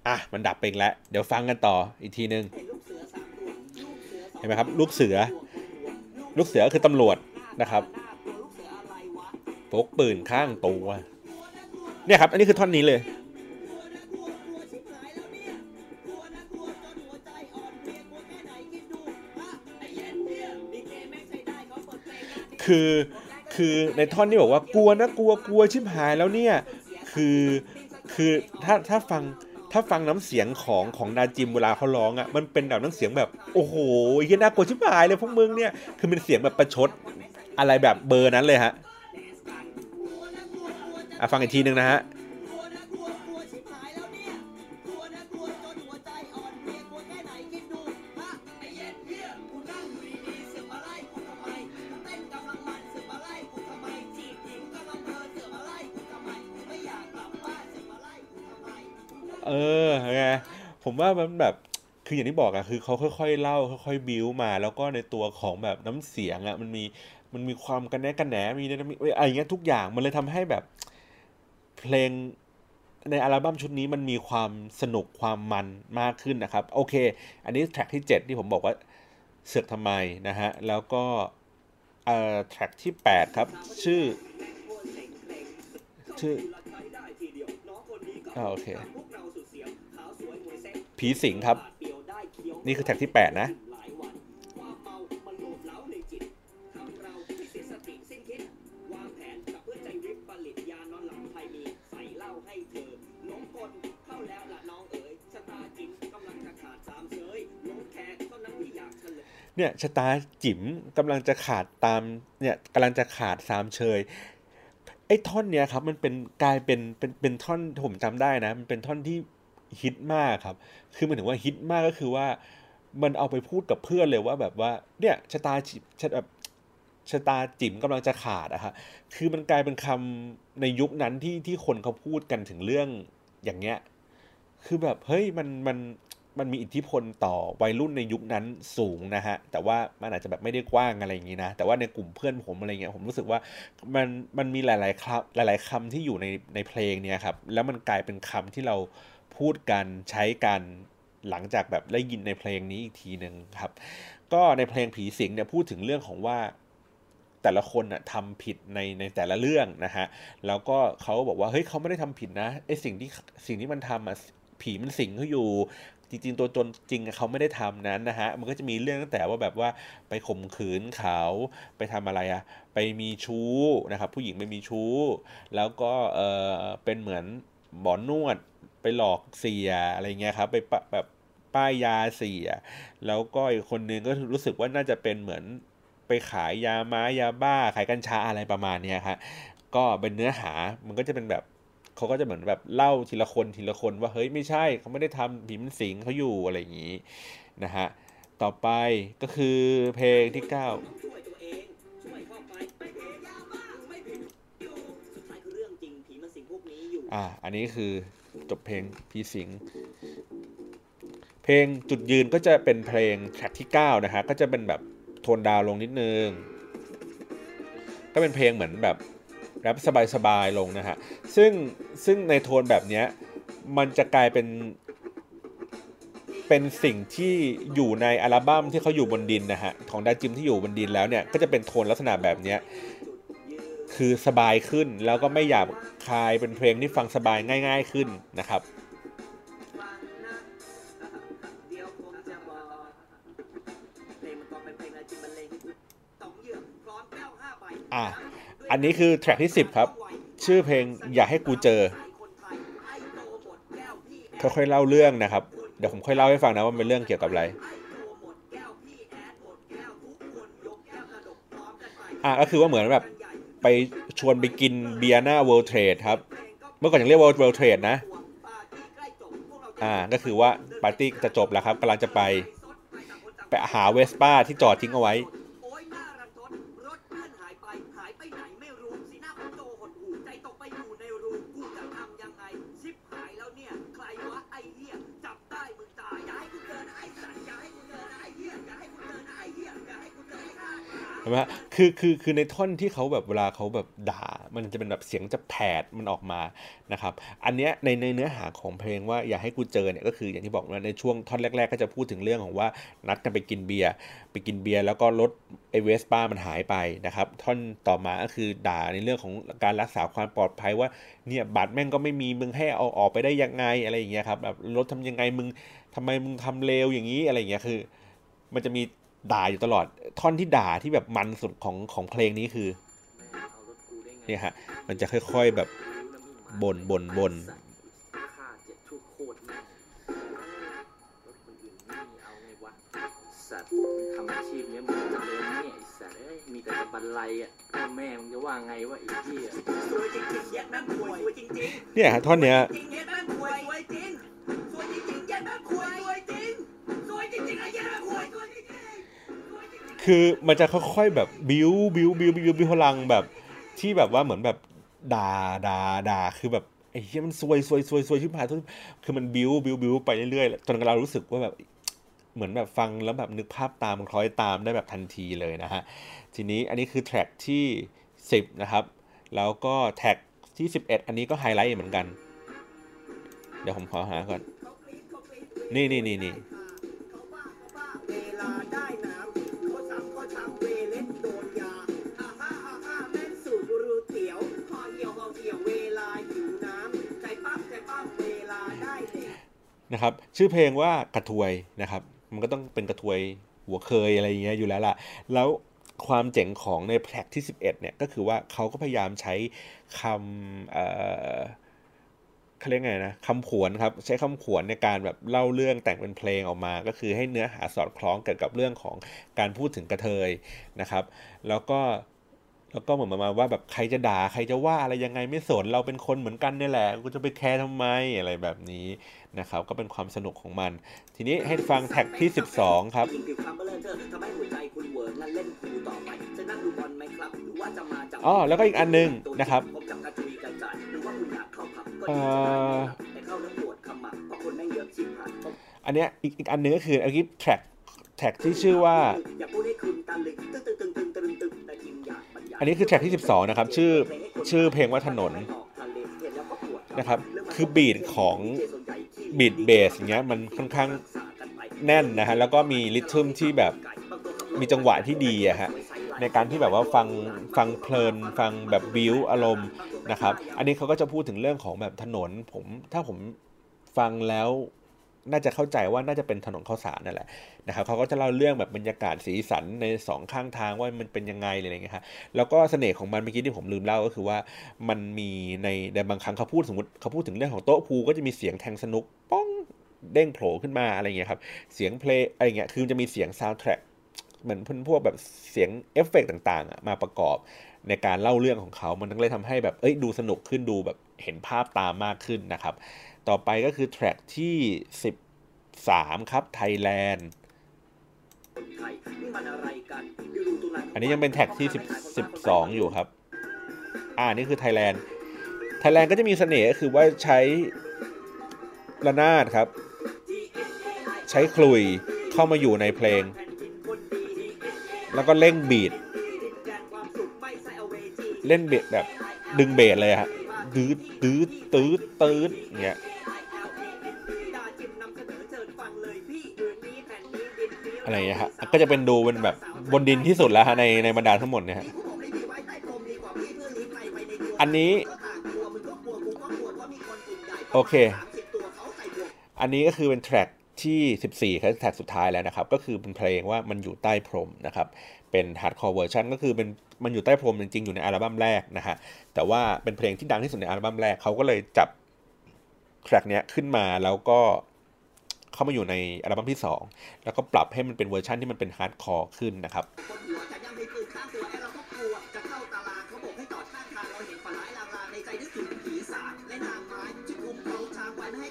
อะมันดับไปแล้ว เดี๋ยวฟังกันต่ออีกทีนึง ห็นไหมครับ ลูกเสือ ลูกเสือคือตำรวจนะครับพกปืนข้างตัวเนี่ยครับ อันนี้คือท่อนนี้เลย คือคือในท่อนที่บอกว่ากลัวนะกลัวกลัวชิบหายแล้วเนี่ย คือคือถ้าถ้าฟัง ถ้าฟังน้ำเสียงของของนาจิมเวลาเขาร้องอะ่ะมันเป็นแบบน้ำเสียงแบบโอ้โหยัน่ากลัวชิบหายเลยพวกมึงเนี่ยคือเป็นเสียงแบบประชดอะไรแบบเบอร์นั้นเลยฮะอะฟังอีกทีหนึ่งนะฮะ เออไงผมว่ามันแบบคืออย่างที่บอกอะคือเขาค่อยๆเล่าค่อยๆบิวมา แล้วก็ในตัวของแบบน้ำเสียงอะมันมีมันมีความกันแนกันแหนมีมีอะไรเงี้ยทุกอย่างมันเลยทำให้แบบ เพลงในอัลบั้มชุดนี้มันมีความสนุกความมันมากขึ้นนะครับ โอเค อันนี้แทร็กที่ 7 ที่ผมบอกว่าเสือกทำไมนะฮะ แล้วก็เอ่อแทร็กที่ 8 ครับ ชื่อ ชื่ออ่าโอเค ผีสิงครับ นี่คือแท็กที่ 8 นะ เนี่ยชะตาจิ๋มกำลังจะขาดตามเนี่ยกำลังจะขาดสามเชยไอ้ท่อนเนี้ยครับมันเป็นกลายเป็นเป็นเป็นท่อนผมจำได้นะ มันเป็นท่อนที่ ฮิตมากครับ คือมันถึงว่าฮิตมากก็คือว่า มันเอาไปพูดกับเพื่อนเลยว่าแบบว่าเนี่ยชะตาจิชะแบบชะตาจิ๋มกำลังจะขาดอะฮะคือมันกลายเป็นคำในยุคนั้นที่ที่คนเขาพูดกันถึงเรื่องอย่างเงี้ย คือแบบเฮ้ยมันมันมันมีอิทธิพลต่อวัยรุ่นในยุคนั้นสูงนะฮะ แต่ว่ามันอาจจะแบบไม่ได้กว้างอะไรอย่างนี้นะ แต่ว่าในกลุ่มเพื่อนผมอะไรเงี้ย ผมรู้สึกว่ามันมันมีหลายๆคำหลาย ๆคำที่อยู่ในในเพลงเนี่ยครับ แล้วมันกลายเป็นคำที่เรา พูดกันใช้กันหลังจากแบบได้ยินในเพลงนี้อีกทีหนึ่งครับ ก็ในเพลงผีสิงเนี่ยพูดถึงเรื่องของว่าแต่ละคนอะทำผิดในในแต่ละเรื่องนะฮะแล้วก็เขาบอกว่าเฮ้ยเขาไม่ได้ทำผิดนะไอสิ่งที่สิ่งที่มันทำอะผีมันสิงเขาอยู่จริงๆตัวตนจริงเขาไม่ได้ทำนั้นนะฮะมันก็จะมีเรื่องตั้งแต่ว่าแบบว่าไปข่มขืนเขาไปทำอะไรอะไปมีชู้นะครับผู้หญิงไปมีชู้ แล้วก็เออเป็นเหมือนหมอนวด ไปหลอกเสียอะไรเงี้ยครับไปปะแบบป้ายยาเสีย แล้วก็อีกคนนึงก็รู้สึกว่าน่าจะเป็นเหมือนไปขายยาม้ายาบ้าขายกัญชาอะไรประมาณเนี้ยครับก็เป็นเนื้อหามันก็จะเป็นแบบเขาก็จะเหมือนแบบเล่าทีละคนทีละคนว่าเฮ้ยไม่ใช่เขาไม่ได้ทำผีมันสิงเขาอยู่อะไรอย่างนี้นะฮะต่อไปก็คือเพลงที่9ช่วยตัวเองช่วยเข้าไปไม่พยายามมากไม่ผิดอยู่สุดท้ายคือเรื่องจริงผีมันสิงพวกนี้อยู่อ่าอันนี้คือ จบเพลงพีสิงเพลงจุดยืนก็จะเป็นเพลงแทร็กที่ 9 นะฮะ ก็จะเป็นแบบโทนดาวลงนิดนึง ก็เป็นเพลงเหมือนแบบแรปสบายๆลงนะฮะ ซึ่งซึ่งในโทนแบบเนี้ยมันจะกลายเป็น เป็นสิ่งที่อยู่ในอัลบั้มที่เขาอยู่บนดินนะฮะ ของดาจิมที่อยู่บนดินแล้วเนี่ย ก็จะเป็นโทนลักษณะแบบเนี้ย คือสบายขึ้นแล้วก็ไม่หยาบคายเป็นเพลงที่ฟังสบายง่าย ๆขึ้นนะครับฟังนะเดี๋ยวผมจะบอกเพลงมันก็เป็นเพลงอะไรที่บรรเลงให้คุณต้องเหยื่อพร้อมแก้วห้าใบอะอันนี้คือแทร็กที่ 10 ครับ ชื่อเพลงอย่าให้กูเจอค่อยๆเล่าเรื่องนะครับ เดี๋ยวผมค่อยเล่าให้ฟังนะว่าเป็นเรื่องเกี่ยวกับอะไรอะก็คือว่าเหมือนแบบ ไปชวนไปกินเบียร์หน้า World Trade ครับ เมื่อก่อนยังเรียกว่า World Trade นะ อ่า ก็คือว่าปาร์ตี้จะจบแล้วครับกำลังจะไป ไปหาเวสป้าที่จอดทิ้งเอาไว้ ห็นไหมคือคือคือในท่อนที่เขาแบบเวลาเขาแบบด่า มันจะเป็นแบบเสียงจะแผดมันออกมานะครับ อันเนี้ยในในเนื้อหาของเพลงว่าอย่าให้กูเจอเนี่ยก็คืออย่างที่บอกว่าในช่วงท่อนแรก ๆ ก็จะพูดถึงเรื่องของว่านัดกันไปกินเบียร์ไปกินเบียร์แล้วก็รถไอเวสป้ามันหายไปนะครับ ท่อนต่อมาก็คือด่าในเรื่องของการรักษาความปลอดภัยว่าเนี่ยบัตรแม่งก็ไม่มีมึงให้เอาออกไปได้ยังไงอะไรอย่างเงี้ยครับแบบรถทำยังไงมึงทำไมมึงทำเลวอย่างนี้อะไรอย่างเงี้ยคือ มันจะมี ด่าอยู่ตลอด ท่อนที่ด่าที่แบบมันสุดของของเพลงนี้คือเอารถกูได้ไงเนี่ยฮะ มันจะค่อยๆแบบบ่นบ่นบ่นค่าเจ็ดชั่วโคตรแม่งรถคนอื่นไม่มีเอาไงวะสัตว์มึงทำอาชีพเนี้ยมึงจะเจริญเนี่ยไอ้สัตว์เอ้ยมีแต่จะบันไลอะพ่อแม่มึงจะว่าไงวะไอ้เหี้ยสวยจริงๆเหี้ยแม่งป่วยสวยจริงเนี่ยฮะท่อนเนี้ย คือมันจะค่อยๆแบบบิวบิวบิวบิวบิวพลังแบบที่แบบว่าเหมือนแบบด่าด่าด่าคือแบบไอ้เหี้ยมันซวยซวยซวยซวยชิบหายทุกคือมันบิวบิวบิวไปเรื่อยๆจนเรารู้สึกว่าแบบเหมือนแบบฟังแล้วแบบนึกภาพตามคล้อยตามได้แบบทันทีเลยนะฮะ ทีนี้อันนี้คือ track ที่ 10 นะครับ แล้วก็ track ที่ 11 อันนี้ก็ไฮไลท์เหมือนกัน เดี๋ยวผมขอหาก่อน นี่นี่นี่นี่ นะครับ ชื่อเพลงว่ากระทวยนะครับ มันก็ต้องเป็นกระทวยหัวเคยอะไรอย่างเงี้ยอยู่แล้วล่ะ แล้วความเจ๋งของในแพลกที่ 11เนี่ยก็คือว่าเขาก็พยายามใช้คำเอ่อเขาเรียกไงนะคำขวนครับใช้คำขวนในการแบบเล่าเรื่องแต่งเป็นเพลงออกมา ก็คือให้เนื้อหาสอดคล้องเกี่ยวกับเรื่องของการพูดถึงกระเทยนะครับ แล้วก็ แล้วก็เหมือนประมาณว่าแบบใครจะด่าใครจะว่าอะไรยังไงไม่สนเราเป็นคนเหมือนกันนี่แหละกูจะไปแคร์ทำไมอะไรแบบนี้นะครับ ก็เป็นความสนุกของมัน ทีนี้ให้ฟังแท็กที่ 12 ครับยิงผิวคล้ำเบลอเธอทำให้หัวใจคุณเหวองั้นเล่นคูต่อไปจะนั่งดูบอลไหมครับหรือว่าจะมาจับอ๋อแล้วก็อีกอันหนึ่งนะครับพบกับกระจุยกระจายหรือว่าคุณอยากเข้าผับก็เอ่ดีอแต่เข้าเรื่องปวดขมับเพราะคนไม่งเยอะชิบหายอันเนี้ยอีกอีกอันหนึงก็คืออันนี้แท็กแท็กที่ชื่อว่า อันนี้คือแท็กที่ 12 นะครับ ชื่อชื่อเพลงว่าถนนนะครับ คือบีทของบีทเบสอย่างเงี้ยมันค่อนข้างแน่นนะฮะแล้วก็มีริทึมที่แบบมีจังหวะที่ดีอะฮะในการที่แบบว่าฟังฟังเพลินฟังแบบบิวอารมณ์นะครับ อันนี้เขาก็จะพูดถึงเรื่องของแบบถนนผมถ้าผมฟังแล้ว น่าจะเข้าใจว่าน่าจะเป็นถนนข้าวสารนั่นแหละนะครับเขาก็จะเล่าเรื่องแบบบรรยากาศสีสันในสองข้างทางว่ามันเป็นยังไงอะไรเงี้ยฮะแล้วก็เสน่ห์ของมันเมื่อกี้ที่ผมลืมเล่าก็คือว่ามันมีในในบางครั้งเขาพูดสมมติเขาพูดถึงเรื่องของโต๊ะพูก็จะมีเสียงแทงสนุกป้องเด้งโผล่ขึ้นมาอะไรเงี้ยครับเสียงเพลงอะไรเงี้ยคือจะมีเสียงซาวด์แทร็กเหมือนพวกแบบเสียงเอฟเฟกต่างๆมาประกอบในการเล่าเรื่องของเขา มันก็เลยทำให้แบบ เอ้ย ดูสนุกขึ้น ดูแบบเห็นภาพตามมากขึ้นนะครับ ต่อไปก็คือ track ที่ 13 ครับไทยแลนด์อันนี้ยังเป็น track ที่10 12 อยู่ครับ อ่านี่คือไทยแลนด์ไทยแลนด์ก็จะมีเสน่ห์ก็คือว่าใช้ระนาดครับ ใช้ขลุ่ยเข้ามาอยู่ในเพลง แล้วก็เร่ง beat เล่นเบสแบบดึงเบสเลยฮะดืดดืดตืดตืดเงี้ย อะไรอย่างเงี้ยฮะก็จะเป็นดูเป็นแบบบนดินที่สุดแล้วฮะในในบรรดาทั้งหมดเนี่ยฮะอันนี้ โอเค อันนี้ก็คือเป็น track ที่ 14ครับ track สุดท้ายแล้วนะครับ ก็คือเป็นเพลงว่ามันอยู่ใต้พรมนะครับ เป็น hardcore version ก็คือเป็นมันอยู่ใต้พรมจริงๆ อยู่ในอัลบั้มแรกนะฮะ แต่ว่าเป็นเพลงที่ดังที่สุดในอัลบั้มแรกเขาก็เลยจับ track เนี้ยขึ้นมาแล้วก็ เข้ามาอยู่ในอัลบั้มที่ 2 แล้วก็ปรับให้มันเป็นเวอร์ชันที่มันเป็น hardcore ขึ้นนะครับ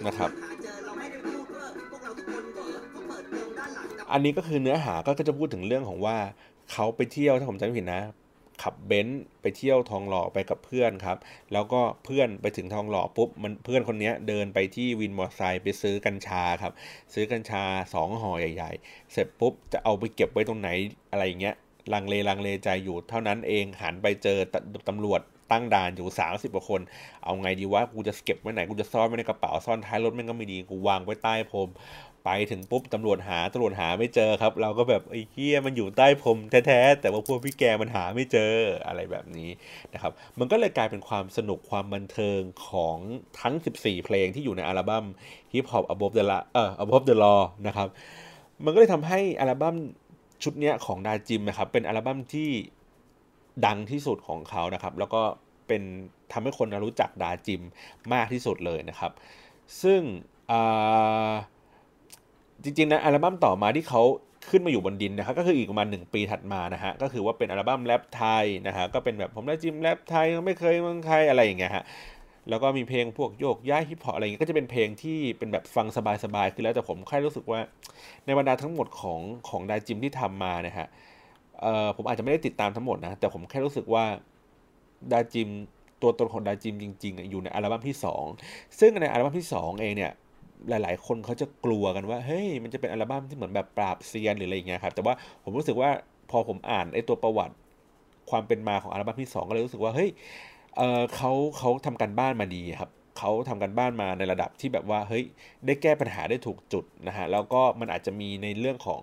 นะครับอันนี้ก็คือเนื้อหาก็จะพูดถึงเรื่องของว่าเขาไปเที่ยวถ้าผมจำไม่ผิดนะ ขับเบนซ์ไปเที่ยวทองหล่อไปกับเพื่อนครับ แล้วก็เพื่อนไปถึงทองหล่อปุ๊บมันเพื่อนคนนี้เดินไปที่วินมอเตอร์ไซค์ไปซื้อกัญชาครับ ซื้อกัญชาสองห่อใหญ่ ๆ เสร็จปุ๊บจะเอาไปเก็บไว้ตรงไหนอะไรอย่างเงี้ยลังเลลังเลใจอยู่เท่านั้นเองหันไปเจอตตำรวจตั้งด่านอยู่ 30กว่าคน เอาไงดีวะ กูจะเก็บไว้ไหน กูจะซ่อนไว้ในกระเป๋า ซ่อนท้ายรถแม่งก็ไม่ดี กูวางไว้ใต้พรม ไปถึงปุ๊บตำรวจหาตำรวจหาไม่เจอครับ เราก็แบบไอ้เหี้ยมันอยู่ใต้พรมแท้ๆแต่ว่าพวกพี่แกมันหาไม่เจออะไรแบบนี้นะครับมันก็เลยกลายเป็นความสนุกความบันเทิงของทั้ง 14 เพลงที่อยู่ในอัลบั้ม Hip Hop Above the La เอ่อ Above the Law นะครับมันก็เลยทำให้อัลบั้มชุดเนี้ยของดาจิมนะครับเป็นอัลบั้มที่ดังที่สุดของเขานะครับ แล้วก็เป็นทำให้คนรู้จักดาจิมมากที่สุดเลยนะครับ ซึ่งอ่า จริงๆนะอัลบั้มต่อมาที่เขาขึ้นมาอยู่บนดินนะครับก็คืออีกประมาณหนึ่งปีถัดมานะฮะก็คือว่าเป็นอัลบั้มแรปไทยนะฮะก็เป็นแบบผมได้จิมแรปไทยไม่เคยเมืองไทยอะไรอย่างเงี้ยฮะแล้วก็มีเพลงพวกโยกย้ายฮิปฮอปอะไรอย่างเงี้ยก็จะเป็นเพลงที่เป็นแบบฟังสบายๆคือแล้วแต่ผมแค่รู้สึกว่าในบรรดาทั้งหมดของของดาจิมที่ทำมานะฮะเอ่อผมอาจจะไม่ได้ติดตามทั้งหมดนะแต่ผมแค่รู้สึกว่าดาจิมตัวตนของดาจิมจริงๆอะอยู่ในอัลบั้มที่สองซึ่งในอัลบั้มที่สองเองเนี่ย หลาย ๆ คนเขาจะกลัวกันว่าเฮ้ยมันจะเป็นอัลบั้มที่เหมือนแบบปราบเซียนหรืออะไรอย่างเงี้ยครับ แต่ว่าผมรู้สึกว่าพอผมอ่านไอ้ตัวประวัติความเป็นมาของอัลบั้มที่ 2 ก็เลยรู้สึกว่าเฮ้ยเออเขาเขาทำการบ้านมาดีครับเขาทำการบ้านมาในระดับที่แบบว่าเฮ้ยได้แก้ปัญหาได้ถูกจุดนะฮะแล้วก็มันอาจจะมีในเรื่องของ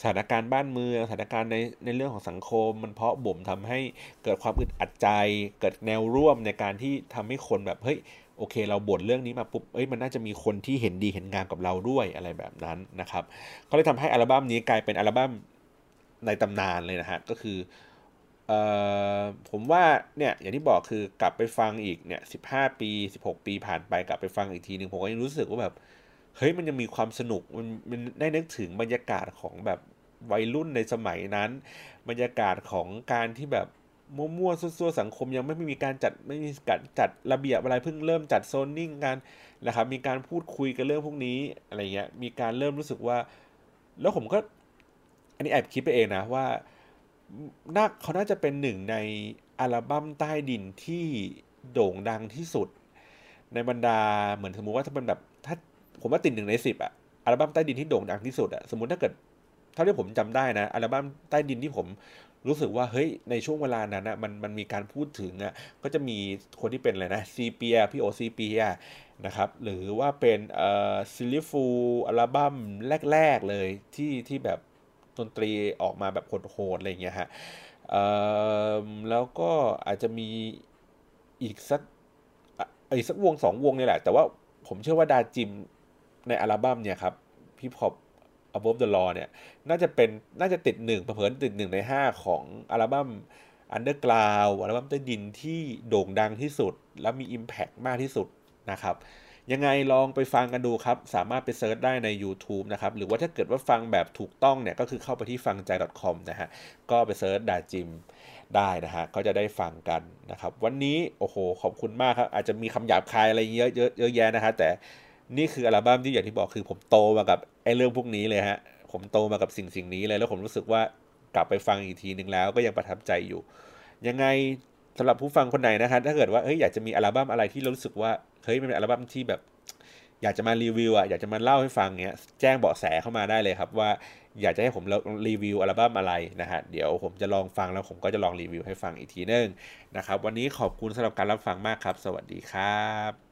สถานการณ์บ้านเมืองสถานการณ์ในในเรื่องของสังคม มันเพาะบ่มทำให้เกิดความอึดอัดใจ เกิดแนวร่วมในการที่ทำให้คนแบบเฮ้ย โอเค เราบ่นเรื่องนี้มาปุ๊บเอ้ยมันน่าจะมีคนที่เห็นดีเห็นงามกับเราด้วยอะไรแบบนั้นนะครับก็เลยทำให้อัลบั้มนี้กลายเป็นอัลบั้มในตำนานเลยนะฮะก็คือเอ่อผมว่าเนี่ยอย่างที่บอกคือกลับไปฟังอีกเนี่ยสิบห้าปีสิบหกปีผ่านไปกลับไปฟังอีกทีหนึ่งผมก็ยังรู้สึกว่าแบบเฮ้ยมันยังมีความสนุกมันมันได้นึกถึงบรรยากาศของแบบวัยรุ่นในสมัยนั้น บรรยากาศของการที่แบบ มั่วๆซั่วๆสังคมยังไม่มีการจัดไม่มีการจัดระเบียบอะไรเพิ่งเริ่มจัดโซนนิ่งกันนะครับมีการพูดคุยกันเรื่องพวกนี้อะไรเงี้ยมีการเริ่มรู้สึกว่า แล้วผมก็ อันนี้แอบคิดไปเองนะว่าน่าเขาน่าจะเป็นหนึ่งในอัลบั้มใต้ดินที่โด่งดังที่สุด ในบรรดาเหมือนสมมุติว่าถ้าเป็นแบบถ้าผมว่าติดหนึ่งในสิบอะอัลบั้มใต้ดินที่โด่งดังที่สุดอะสมมติถ้าเกิดเท่าที่ผมจำได้นะอัลบั้มใต้ดินที่ผม รู้สึกว่าเฮ้ยในช่วงเวลานั้นนะมันมันมีการพูดถึงอะก็จะมีคนที่เป็นอะไรนะ Sepia พี่โอ Sepia นะครับหรือว่าเป็นเอ่อ Silly Fools อัลบั้มแรก ๆ เลยที่ที่แบบดนตรีออกมาแบบโหดๆอะไรเงี้ยฮะเอ่อแล้วก็อาจจะมีอีกสักอีกสักวงสองวงนี่แหละ แต่ว่าผมเชื่อว่าดาจิมในอัลบั้มเนี่ยครับพี่พอ Above the Law เนี่ยน่าจะเป็นน่าจะติดหนึ่งเผลอติดหนึ่งในห้าของอัลบั้ม Underground อัลบั้มใต้ดินที่โด่งดังที่สุด และมี Impact มากที่สุดนะครับยังไงลองไปฟังกันดูครับ สามารถไปเซิร์ชได้ใน YouTube นะครับ หรือว่าถ้าเกิดว่าฟังแบบถูกต้องเนี่ย ก็คือเข้าไปที่ฟังใจ .com นะฮะ ก็ไปเซิร์ชดาจิมได้นะฮะ ก็จะได้ฟังกันนะครับ วันนี้ โอ้โห ขอบคุณมากครับ อาจจะมีคำหยาบคายอะไรเยอะเยอะเยอะแยะนะฮะ แต่ นี่คืออัลบั้มที่อย่างที่บอกคือผมโตมากับไอ้เรื่องพวกนี้เลยฮะ ผมโตมากับสิ่งสิ่งนี้เลยแล้วผมรู้สึกว่ากลับไปฟังอีกทีหนึ่งแล้วก็ยังประทับใจอยู่ ยังไงสำหรับผู้ฟังคนไหนนะครับถ้าเกิดว่าเฮ้ยอยากจะมีอัลบั้มอะไรที่เรารู้สึกว่าเฮ้ยมันเป็นอัลบั้มที่แบบ อยากจะมารีวิวอะอยากจะมาเล่าให้ฟังเนี้ยแจ้งเบาะแสเข้ามาได้เลยครับว่าอยากจะให้ผมรีวิวอัลบั้มอะไรนะฮะเดี๋ยวผมจะลองฟังแล้วผมก็จะลองรีวิวให้ฟังอีกทีนึงนะครับวันนี้ขอบคุณสำหรับการรับฟังมากครับ สวัสดีครับ